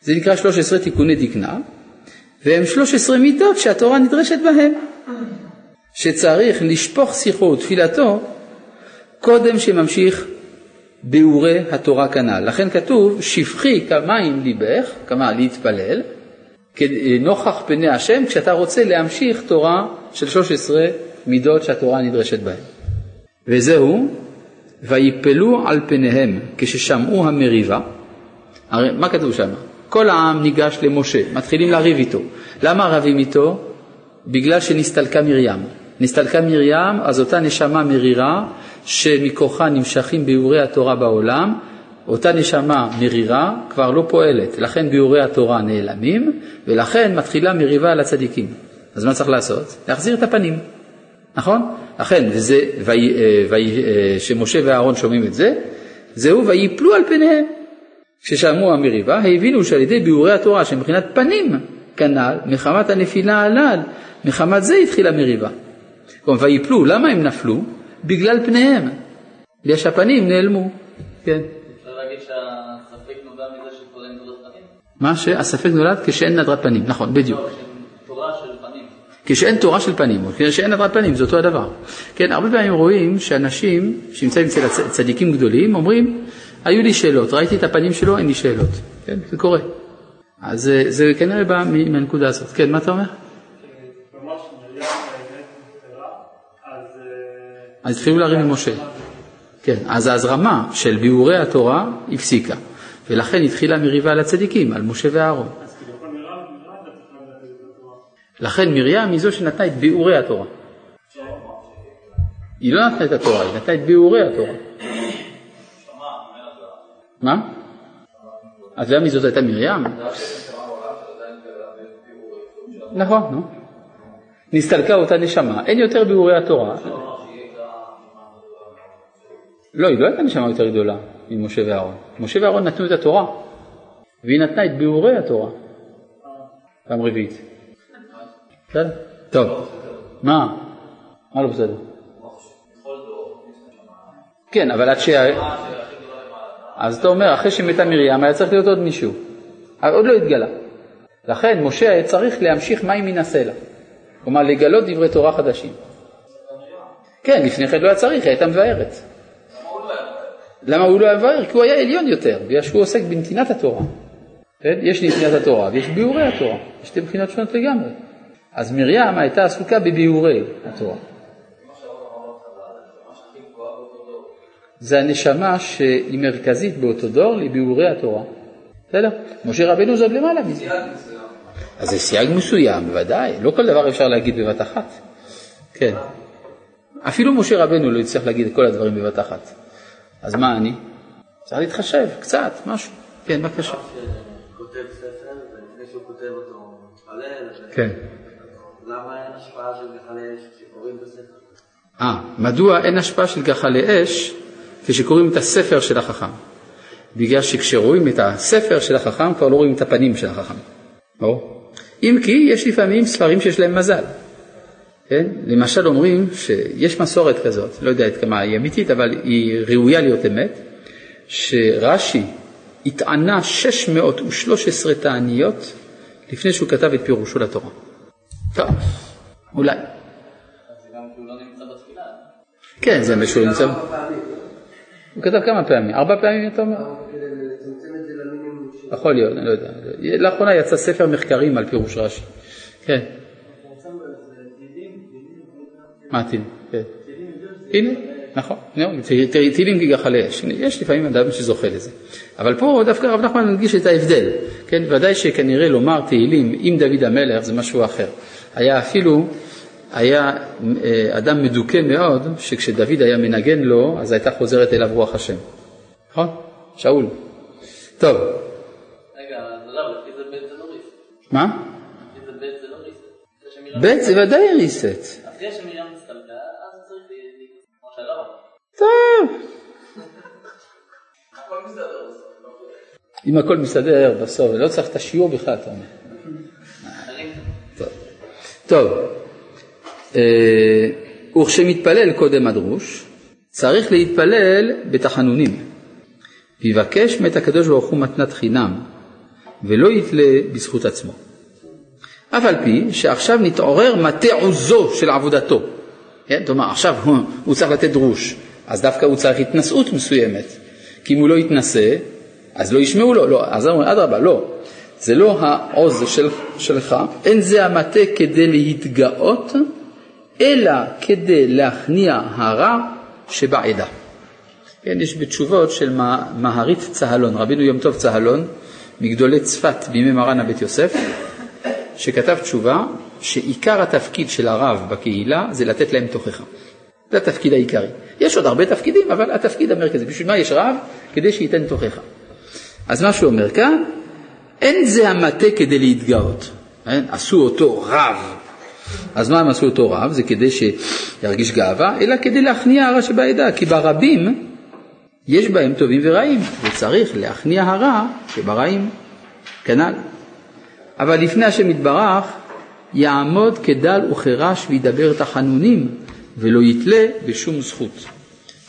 זה נקרא 13 תיקוני דקנה, והם 13 מידות שהתורה נדרשת בהם. שצריך לשפוך שיחו ותפילתו קודם שממשיך ביאורי התורה כנ"ל. לכן כתוב, שפכי כמים ליבך, כמה להתפלל, נוכח פני השם, כשאתה רוצה להמשיך תורה של 13 מידות שהתורה נדרשת בהן. וזהו, ויפלו על פניהם כששמעו המריבה. הרי מה כתוב שם? כל העם ניגש למשה, מתחילים לריב איתו. למה רבים איתו? בגלל שנסתלקה מרים. נסתלקה מרים, אז אותה נשמה מרירה, שמכוחה נמשכים ביאורי התורה בעולם, אותה נשמה מרירה כבר לא פועלת, לכן ביאורי התורה נעלמים, ולכן מתחילה מריבה על הצדיקים. אז מה צריך לעשות? להחזיר את הפנים, נכון? לכן, וזה, כשמשה אה, ואהרון שומעים את זה, זהו ויפלו על פניהם. כששמעו המריבה, הבינו שעל ידי ביאורי התורה, שמבחינת פנים כנ"ל, מחמת הנפילה הנ"ל, מחמת זה התחילה מריבה. כלומר, ויפלו, למה הם נפלו? בגלל פניהם, בגלל שהפנים נעלמו, כן. אפשר להגיד שהספק נולד מזה שכבר אין נדרת פנים? מה שהספק נולד כשאין נדרת פנים, נכון, בדיוק. לא, תורה של פנים. כשאין תורה של פנים, כשאין נדרת פנים, זה אותו הדבר. כן, הרבה פעמים רואים שאנשים שנמצאים אצל צדיקים גדולים אומרים, היו לי שאלות, ראיתי את הפנים שלו, אין לי שאלות. כן, זה קורה. אז זה, זה כנראה בא מהנקודה הזאת. כן, מה אתה אומר? אז התחילו לריב עם משה. כן, אז ההזרמה של ביאורי התורה הפסיקה, ולכן התחילה מריבה על הצדיקים, על משה ואהרון. לכן מרים היא זו שנתנה את ביאורי התורה. היא לא נתנה את התורה, היא נתנה את ביאורי התורה. מה? אז למה זאת הייתה מרים? נכון, נו. נסתלקה אותה נשמה, אין יותר ביאורי התורה. לא, היא לא הייתה נשמה יותר גדולה ממשה ואהרון. משה ואהרון נתנו את התורה, והיא נתנה את ביאורי התורה. פעם רביעית. בסדר? טוב. מה? מה לא בסדר? כן, אבל עד ש... אז אתה אומר, אחרי שמתה מרים היה צריך להיות עוד מישהו. עוד לא התגלה. לכן משה היה צריך להמשיך מים מן הסלע. כלומר, לגלות דברי תורה חדשים. כן, לפני כן לא היה צריך, היא הייתה מבארת. למה הוא לא היה מבאר? כי הוא היה עליון יותר, בגלל שהוא עוסק בנתינת התורה. כן? יש נתינת התורה ויש ביאורי התורה, יש שתי בחינות שונות לגמרי. אז מרים הייתה עסוקה בביאורי התורה. זה הנשמה שהיא מרכזית באותו דור לביאורי התורה. בסדר? משה רבנו זה למעלה מזה. אז זה סייג מסוים, בוודאי. לא כל דבר אפשר להגיד בבת אחת. כן. אפילו משה רבנו לא יצטרך להגיד את כל הדברים בבת אחת. אז מה אני? צריך להתחשב, קצת, משהו. כן, בבקשה. כותב ספר, ולפני שהוא כותב אותו הוא מתפלל. כן. למה אין השפעה של גחלי אש כשקוראים את הספר? אה, מדוע אין השפעה של גחלי אש כשקוראים את הספר של החכם? בגלל שכשרואים את הספר של החכם כבר לא רואים את הפנים של החכם. ברור? אם כי יש לפעמים ספרים שיש להם מזל. כן? למשל אומרים שיש מסורת כזאת, לא יודע עד כמה היא אמיתית, אבל היא ראויה להיות אמת, שרש"י התענה 613 תעניות לפני שהוא כתב את פירושו לתורה. טוב, אולי. כן, זה מה שהוא נמצא. הוא כתב כמה פעמים? ארבע פעמים אתה אומר? יכול להיות, אני לא יודע. לאחרונה יצא ספר מחקרים על פירוש רש"י. כן. מה תהילים? כן. הנה, נכון, תהילים כגחלי אש. יש לפעמים אדם שזוכה לזה. אבל פה דווקא רב נחמן מדגיש את ההבדל. כן, ודאי שכנראה לומר תהילים עם דוד המלך זה משהו אחר. היה אפילו, היה אה, אדם מדוכא מאוד, שכשדוד היה מנגן לו, אז הייתה חוזרת אליו רוח השם. נכון? שאול. טוב. רגע, הרב, לפי זה בית זה לא ריסט. מה? לפי זה בית זה לא ריסט. בית זה ודאי ריסט. טוב. אם הכל מסתדר בסוף, לא צריך את השיעור בכלל, אתה אומר. טוב, אה, וכשמתפלל קודם הדרוש, צריך להתפלל בתחנונים. ויבקש מאת הקדוש ברוך הוא מתנת חינם, ולא יתלה בזכות עצמו. אף על פי שעכשיו נתעורר מטה עוזו של עבודתו. כן? כלומר, עכשיו הוא צריך לתת דרוש. אז דווקא הוא צריך התנשאות מסוימת. כי אם הוא לא יתנשא, אז לא ישמעו לו, לא, אז אומרים, אדרבה, לא. זה לא העוז של, שלך, אין זה המטה כדי להתגאות, אלא כדי להכניע הרע שבעדה. כן, יש בתשובות של מהרית צהלון, רבינו יום טוב צהלון, מגדולי צפת בימי מרן הבית יוסף, שכתב תשובה שעיקר התפקיד של הרב בקהילה זה לתת להם תוכחה. זה התפקיד העיקרי. יש עוד הרבה תפקידים, אבל התפקיד המרכזי, בשביל מה יש רב? כדי שייתן תוכחה. אז מה שהוא אומר כאן, אין זה המטה כדי להתגאות, אין? עשו אותו רב. אז מה הם עשו אותו רב? זה כדי שירגיש גאווה, אלא כדי להכניע הרע שבעדה, כי ברבים יש בהם טובים ורעים, וצריך להכניע הרע שברעים, כנ"ל. אבל לפני השם יתברך, יעמוד כדל וכרש וידבר תחנונים, ולא יתלה בשום זכות.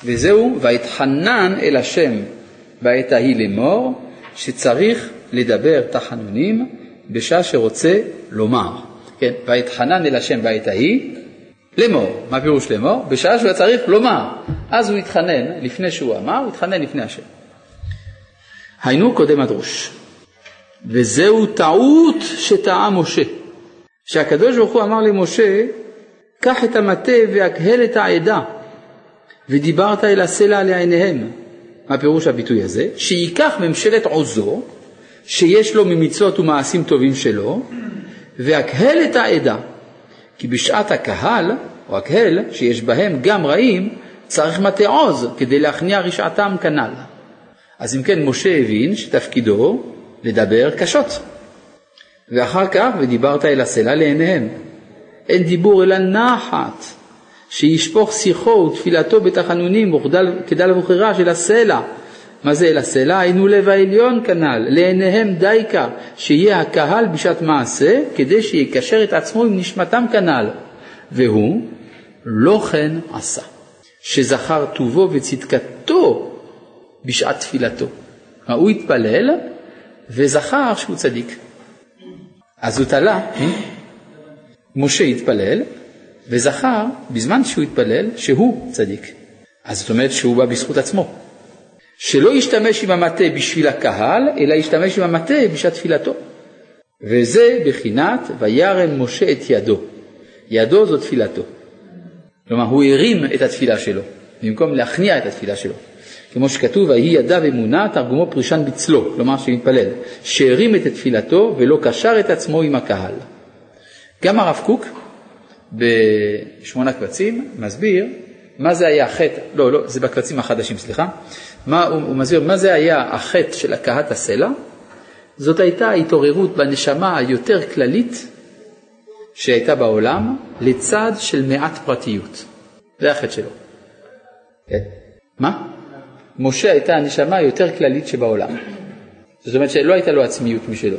וזהו, ויתחנן אל השם בעת ההיא לאמור, שצריך לדבר תחנונים בשעה שרוצה לומר. כן, ויתחנן אל השם בעת ההיא לאמור. מה פירוש לאמור? בשעה שהוא צריך לומר. אז הוא התחנן, לפני שהוא אמר, הוא התחנן לפני השם. היינו קודם הדרוש. וזהו טעות שטעה משה. שהקדוש ברוך הוא אמר למשה, קח את המטה והקהל את העדה, ודיברת אל הסלע לעיניהם. מה פירוש הביטוי הזה? שייקח ממשלת עוזו, שיש לו ממצוות ומעשים טובים שלו, והקהל את העדה. כי בשעת הקהל, או הקהל, שיש בהם גם רעים, צריך מטה עוז כדי להכניע רשעתם כנ"ל. אז אם כן, משה הבין שתפקידו לדבר קשות. ואחר כך, ודיברת אל הסלע לעיניהם. אין דיבור אלא נחת, שישפוך שיחו ותפילתו בתחנונים וכדל ובחירה של הסלע. מה זה אל הסלע? היינו לב העליון כנ"ל, לעיניהם דייקה, שיהיה הקהל בשעת מעשה, כדי שיקשר את עצמו עם נשמתם כנ"ל. והוא לא כן עשה, שזכר טובו וצדקתו בשעת תפילתו. הוא התפלל וזכר שהוא צדיק. אז הוא תלה? משה התפלל וזכר בזמן שהוא התפלל שהוא צדיק. אז זאת אומרת שהוא בא בזכות עצמו. שלא ישתמש עם המטה בשביל הקהל, אלא ישתמש עם המטה בשעת תפילתו. וזה בחינת וירם משה את ידו. ידו זו תפילתו. כלומר, הוא הרים את התפילה שלו, במקום להכניע את התפילה שלו. כמו שכתוב, ויהי ידיו אמונה, תרגומו פרישן בצלו, כלומר שמתפלל, שהרים את תפילתו ולא קשר את עצמו עם הקהל. גם הרב קוק, בשמונה קבצים, מסביר מה זה היה החטא, לא, לא, זה בקבצים החדשים, סליחה, מה, הוא, הוא מסביר מה זה היה החטא של הקהת הסלע, זאת הייתה התעוררות בנשמה היותר כללית שהייתה בעולם, לצד של מעט פרטיות. זה החטא שלו. כן. מה? משה הייתה הנשמה היותר כללית שבעולם. זאת אומרת שלא הייתה לו עצמיות משלו.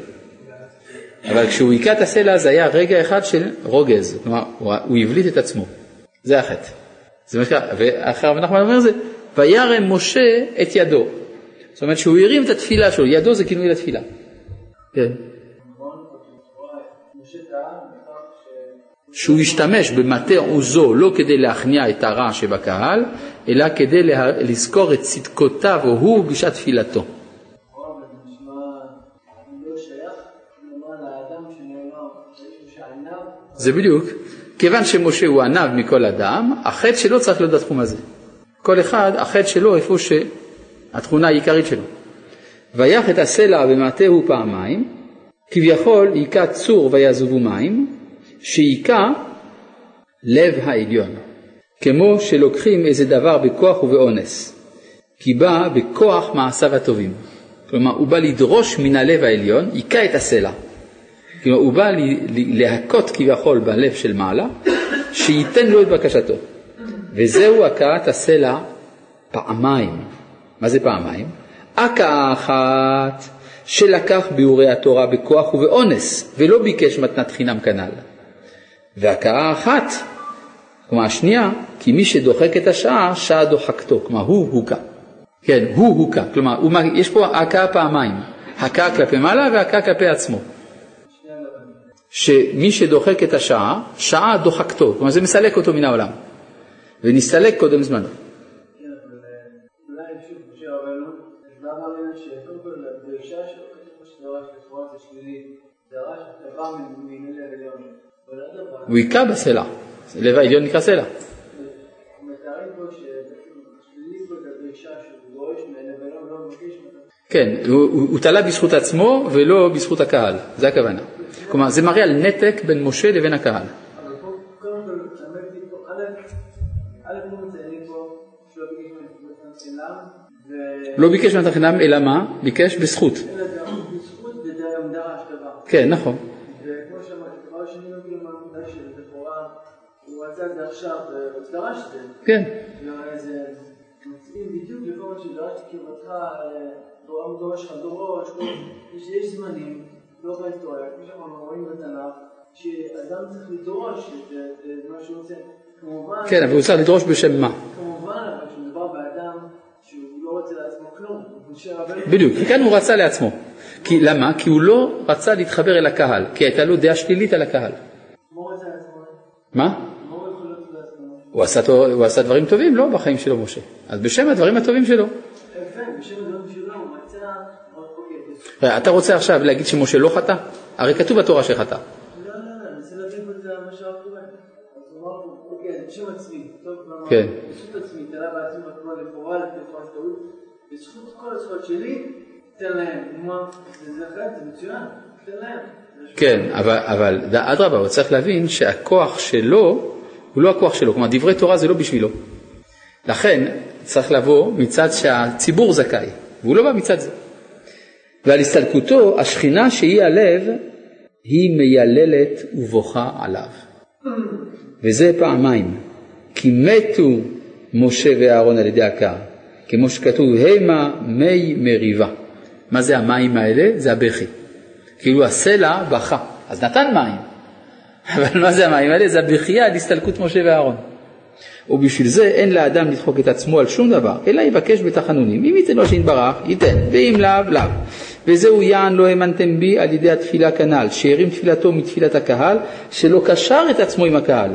אבל כשהוא היכה את הסלע זה היה רגע אחד של רוגז, כלומר הוא הבליט את עצמו, זה החטא. זה מה שקרה, ואחר רב נחמן אומר זה, וירם משה את ידו. זאת אומרת שהוא הרים את התפילה שלו, ידו זה כינוי לתפילה. כן. שהוא ישתמש במטה עוזו לא כדי להכניע את הרע שבקהל, אלא כדי לזכור את צדקותיו הוא בשעת תפילתו. זה בדיוק, כיוון שמשה הוא ענב מכל אדם, החטא שלו צריך להיות בתחום הזה. כל אחד, החטא שלו איפה שהתכונה העיקרית שלו. ויח את הסלע במטהו פעמיים, כביכול היכה צור ויעזבו מים, שהיכה לב העליון, כמו שלוקחים איזה דבר בכוח ובאונס, כי בא בכוח מעשיו הטובים. כלומר, הוא בא לדרוש מן הלב העליון, היכה את הסלע. כלומר, הוא בא להכות כביכול בלב של מעלה, שייתן לו את בקשתו. וזהו הכאת הסלע פעמיים. מה זה פעמיים? הכאה אחת שלקח ביאורי התורה בכוח ובאונס, ולא ביקש מתנת חינם כנ"ל. והכאה אחת, כלומר השנייה, כי מי שדוחק את השעה, שעה דוחקתו, כלומר הוא הוכה. כן, הוא הוכה, כלומר יש פה הכאה פעמיים, הכאה כלפי מעלה והכאה כלפי עצמו. שמי שדוחק את השעה, שעה דוחקתו, כלומר זה מסלק אותו מן העולם, ונסתלק קודם זמנו. הוא היכה בסלע, לב העליון נקרא סלע. כן, הוא תלה בזכות עצמו ולא בזכות הקהל, זה הכוונה. כלומר, זה מראה על נתק בין משה לבין הקהל. לא ביקש מתנת חינם, אלא מה? ביקש בזכות. כן, נכון. לא הוא זה. כן. בדיוק לכל מה שדרשתי קרבתך, דורם דורש לך דורש, יש זמנים, לא בהיסטוריה, כמו שאמרנו, רואים בתנ"ך, שאדם צריך לדרוש את מה שהוא עושה. כמובן... כן, אבל הוא צריך לדרוש בשם מה? כמובן, אבל כשמדובר באדם שהוא לא רוצה לעצמו כלום, בדיוק, וכאן הוא רצה לעצמו. כי, למה? כי הוא לא רצה להתחבר אל הקהל, כי הייתה לו דעה שלילית על הקהל. מה? הוא עשה, הוא עשה דברים טובים, לא בחיים שלו, משה. אז בשם הדברים הטובים שלו. אוקיי, אתה רוצה עכשיו להגיד שמשה לא חטא? הרי כתוב בתורה שחטא. עצמי, כן. בזכות עצמי, תלה בעצמי בתורה לכאורה, לפני טעות, בזכות כל הזכויות שלי, כן, אבל, אבל אדרבה, הוא צריך להבין שהכוח שלו הוא לא הכוח שלו, כלומר דברי תורה זה לא בשבילו. לכן צריך לבוא מצד שהציבור זכאי, והוא לא בא מצד זה. ועל הסתלקותו, השכינה שהיא הלב, היא מייללת ובוכה עליו. וזה פעמיים, כי מתו משה ואהרון על ידי הקר, כמו שכתוב, המה מי מריבה. מה זה המים האלה? זה הבכי. כאילו הסלע בכה, אז נתן מים. אבל מה זה המים האלה? זה הבכייה על הסתלקות משה ואהרון. ובשביל זה אין לאדם לדחוק את עצמו על שום דבר, אלא יבקש בתחנונים. אם ייתן לו שיתברך, ייתן, ואם לאו, לאו. וזהו יען לא האמנתם בי על ידי התפילה כנ"ל, שהרים תפילתו מתפילת הקהל, שלא קשר את עצמו עם הקהל.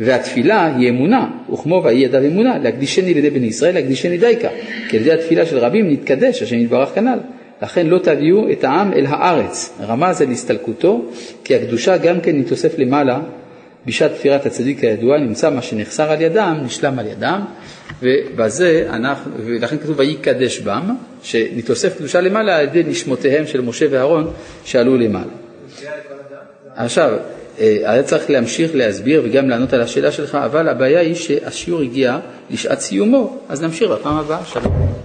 והתפילה היא אמונה, וכמו ויהי ידיו אמונה, להקדישני לידי בני ישראל, להקדישני דייקה, כי על ידי התפילה של רבים נתקדש, השם יתברך כנ"ל. לכן לא תביאו את העם אל הארץ, רמז על הסתלקותו, כי הקדושה גם כן נתוסף למעלה, בשעת תפירת הצדיק הידוע, נמצא מה שנחסר על ידם, נשלם על ידם, ובזה אנחנו, ולכן כתוב ויקדש בם, שנתוסף קדושה למעלה על ידי נשמותיהם של משה ואהרון שעלו למעלה. עכשיו, אה, היה צריך להמשיך להסביר וגם לענות על השאלה שלך, אבל הבעיה היא שהשיעור הגיע לשעת סיומו, אז נמשיך בפעם הבאה. שלום.